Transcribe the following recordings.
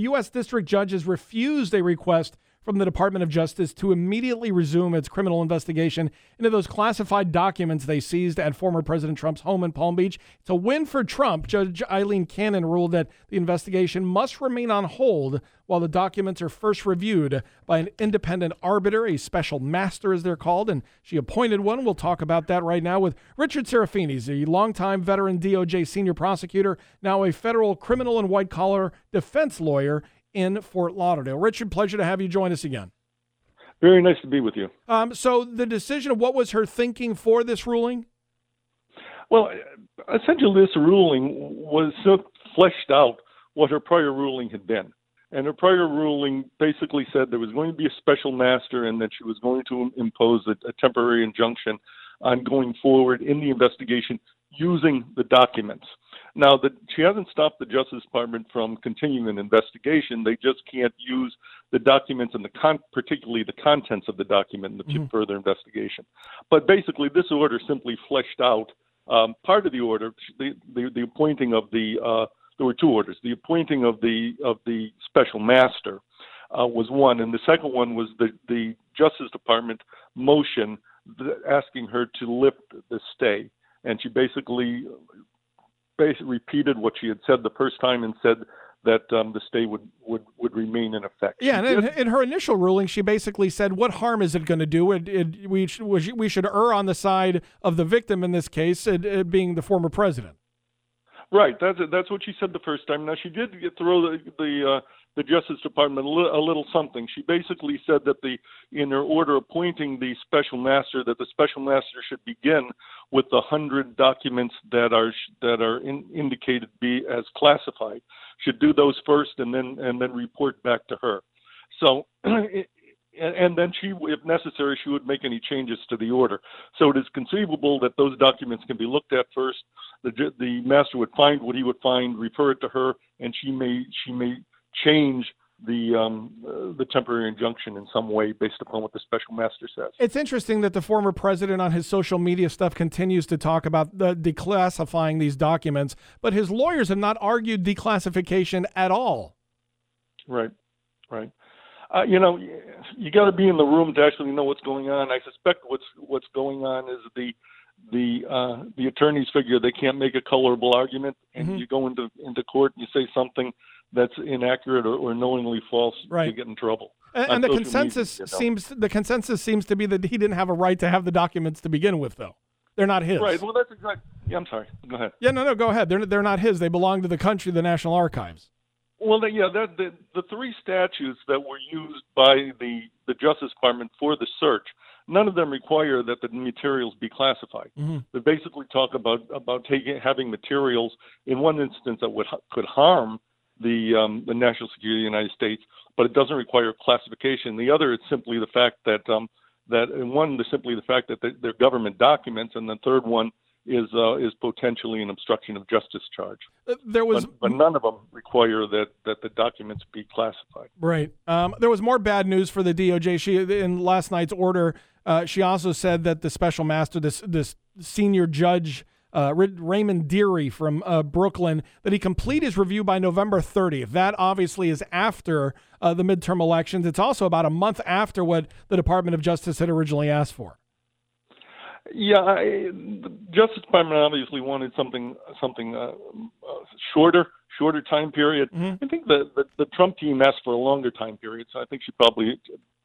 The U.S. District judges refused a request from the Department of Justice to immediately resume its criminal investigation into those classified documents they seized at former President Trump's home in Palm Beach. It's a win for Trump. Judge Eileen Cannon ruled that the investigation must remain on hold while the documents are first reviewed by an independent arbiter, a special master, as they're called, and she appointed one. We'll talk about that right now with Richard Serafini. A longtime veteran DOJ senior prosecutor, now a federal criminal and white collar defense lawyer in Fort Lauderdale. Richard, pleasure to have you join us again. Very nice to be with you. Um, so, the decision, of what was her thinking for this ruling? Well, essentially, this ruling was so fleshed out what her prior ruling had been. And her prior ruling basically said there was going to be a special master and that she was going to impose a, a temporary injunction on going forward in the investigation using the documents. Now, that she hasn't stopped the Justice Department from continuing an investigation. They just can't use the documents and the con- particularly the contents of the document in the mm-hmm. further investigation. But basically, this order simply fleshed out um, part of the order, the, the, the appointing of the. Uh, there were two orders. The appointing of the of the special master uh, was one, and the second one was the the Justice Department motion asking her to lift the stay and she basically basically repeated what she had said the first time and said that um, the stay would, would, would remain in effect. Yeah, and in, in, her initial ruling, she basically said, "What harm is it going to do? It, it, we we should err on the side of the victim in this case, it, it being the former president." Right. That's that's what she said the first time. Now she did throw the the uh, the Justice Department a, li- a little something. She basically said that the in her order appointing the special master that the special master should begin with the hundred documents that are that are in, indicated be as classified. Should do those first and then and then report back to her. So. and then she, if necessary, she would make any changes to the order. So it is conceivable that those documents can be looked at first. The the master would find what he would find, refer it to her, and she may she may change the um, uh, the temporary injunction in some way based upon what the special master says. It's interesting that the former president on his social media stuff continues to talk about the declassifying these documents, but his lawyers have not argued declassification at all. Right, right. Uh, you know, you got to be in the room to actually know what's going on. I suspect what's what's going on is the the uh, the attorneys figure they can't make a colorable argument, and mm-hmm. you go into into court and you say something that's inaccurate or, or knowingly false, right. you get in trouble. And, and the consensus media, you know? seems the consensus seems to be that he didn't have a right to have the documents to begin with, though. They're not his. Right. Well, that's exactly. Yeah, I'm sorry. Go ahead. Yeah, no, no, go ahead. They're they're not his. They belong to the country, the National Archives. Well, yeah, that, the the three statutes that were used by the the Justice Department for the search, none of them require that the materials be classified. Mm-hmm. They basically talk about about taking having materials in one instance that would could harm the um, the national security of the United States, but it doesn't require classification. The other is simply the fact that um, that and one is simply the fact that they're government documents, and the third one is uh, is potentially an obstruction of justice charge. Uh, there was, but, but, none of them require that that the documents be classified. Right. Um, there was more bad news for the DOJ. She in last night's order, uh, she also said that the special master, this this senior judge uh, Raymond Dearie from uh, Brooklyn that he complete his review by November 30th. That obviously is after uh, the midterm elections. It's also about a month after what the Department of Justice had originally asked for. Yeah, I, the Justice Department obviously wanted something something uh, uh, shorter, shorter time period. Mm-hmm. I think the, the the Trump team asked for a longer time period, so I think she probably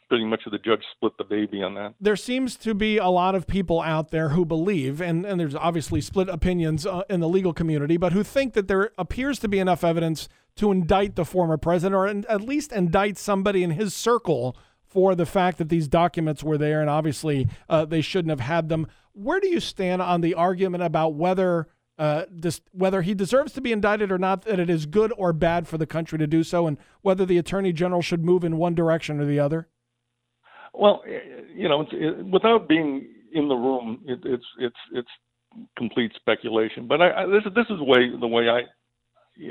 pretty much of the judge split the baby on that. There seems to be a lot of people out there who believe, and, and there's obviously split opinions uh, in the legal community, but who think that there appears to be enough evidence to indict the former president or at least indict somebody in his circle for the fact that these documents were there and obviously uh, they shouldn't have had them. Where do you stand on the argument about whether uh, dis- whether he deserves to be indicted or not, that it is good or bad for the country to do so, and whether the attorney general should move in one direction or the other? Well, eh, you know, it's, it, without being in the room, it, it's it's it's complete speculation. But I, I, this is this is the way the way I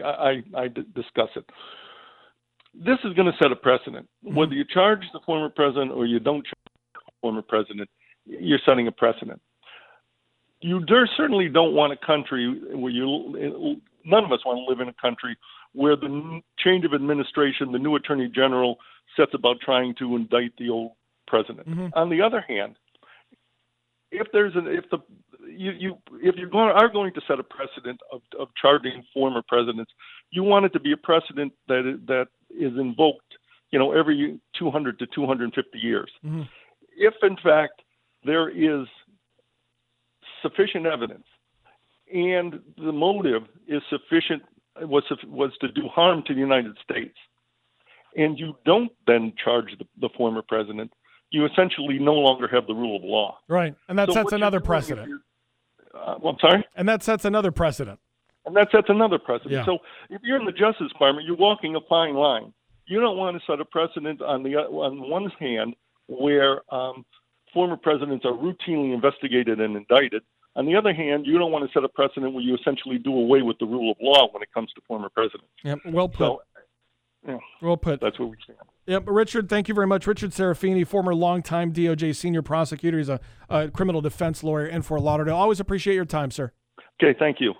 I, I discuss it. This is going to set a precedent. Mm-hmm. Whether you charge the former president or you don't charge the former president, you're setting a precedent. You der- certainly don't want a country where you. None of us want to live in a country where the change of administration, the new attorney general sets about trying to indict the old president. Mhm. On the other hand, if there's an if the you, you if you're going are going to set a precedent of, of charging former presidents, you want it to be a precedent that is, that is invoked, you know, every 200 to 250 years. Mhm. If in fact there is sufficient evidence and the motive is sufficient was was to do harm to the United States, and you don't then charge the, the former president, you essentially no longer have the rule of law. Right, and that So sets another precedent. Uh, well, I'm sorry, And that sets another precedent. and that sets another precedent. Yeah. So if you're in the Justice Department, you're walking a fine line. You don't want to set a precedent on the on one hand where um, former presidents are routinely investigated and indicted. On the other hand, you don't want to set a precedent where you essentially do away with the rule of law when it comes to former presidents. Yep, well put. So, yeah, well put. that's where we stand. Yep, Richard, thank you very much. Richard Serafini, former longtime DOJ senior prosecutor. He's a, a criminal defense lawyer in Fort Lauderdale. Always appreciate your time, sir. Okay, thank you.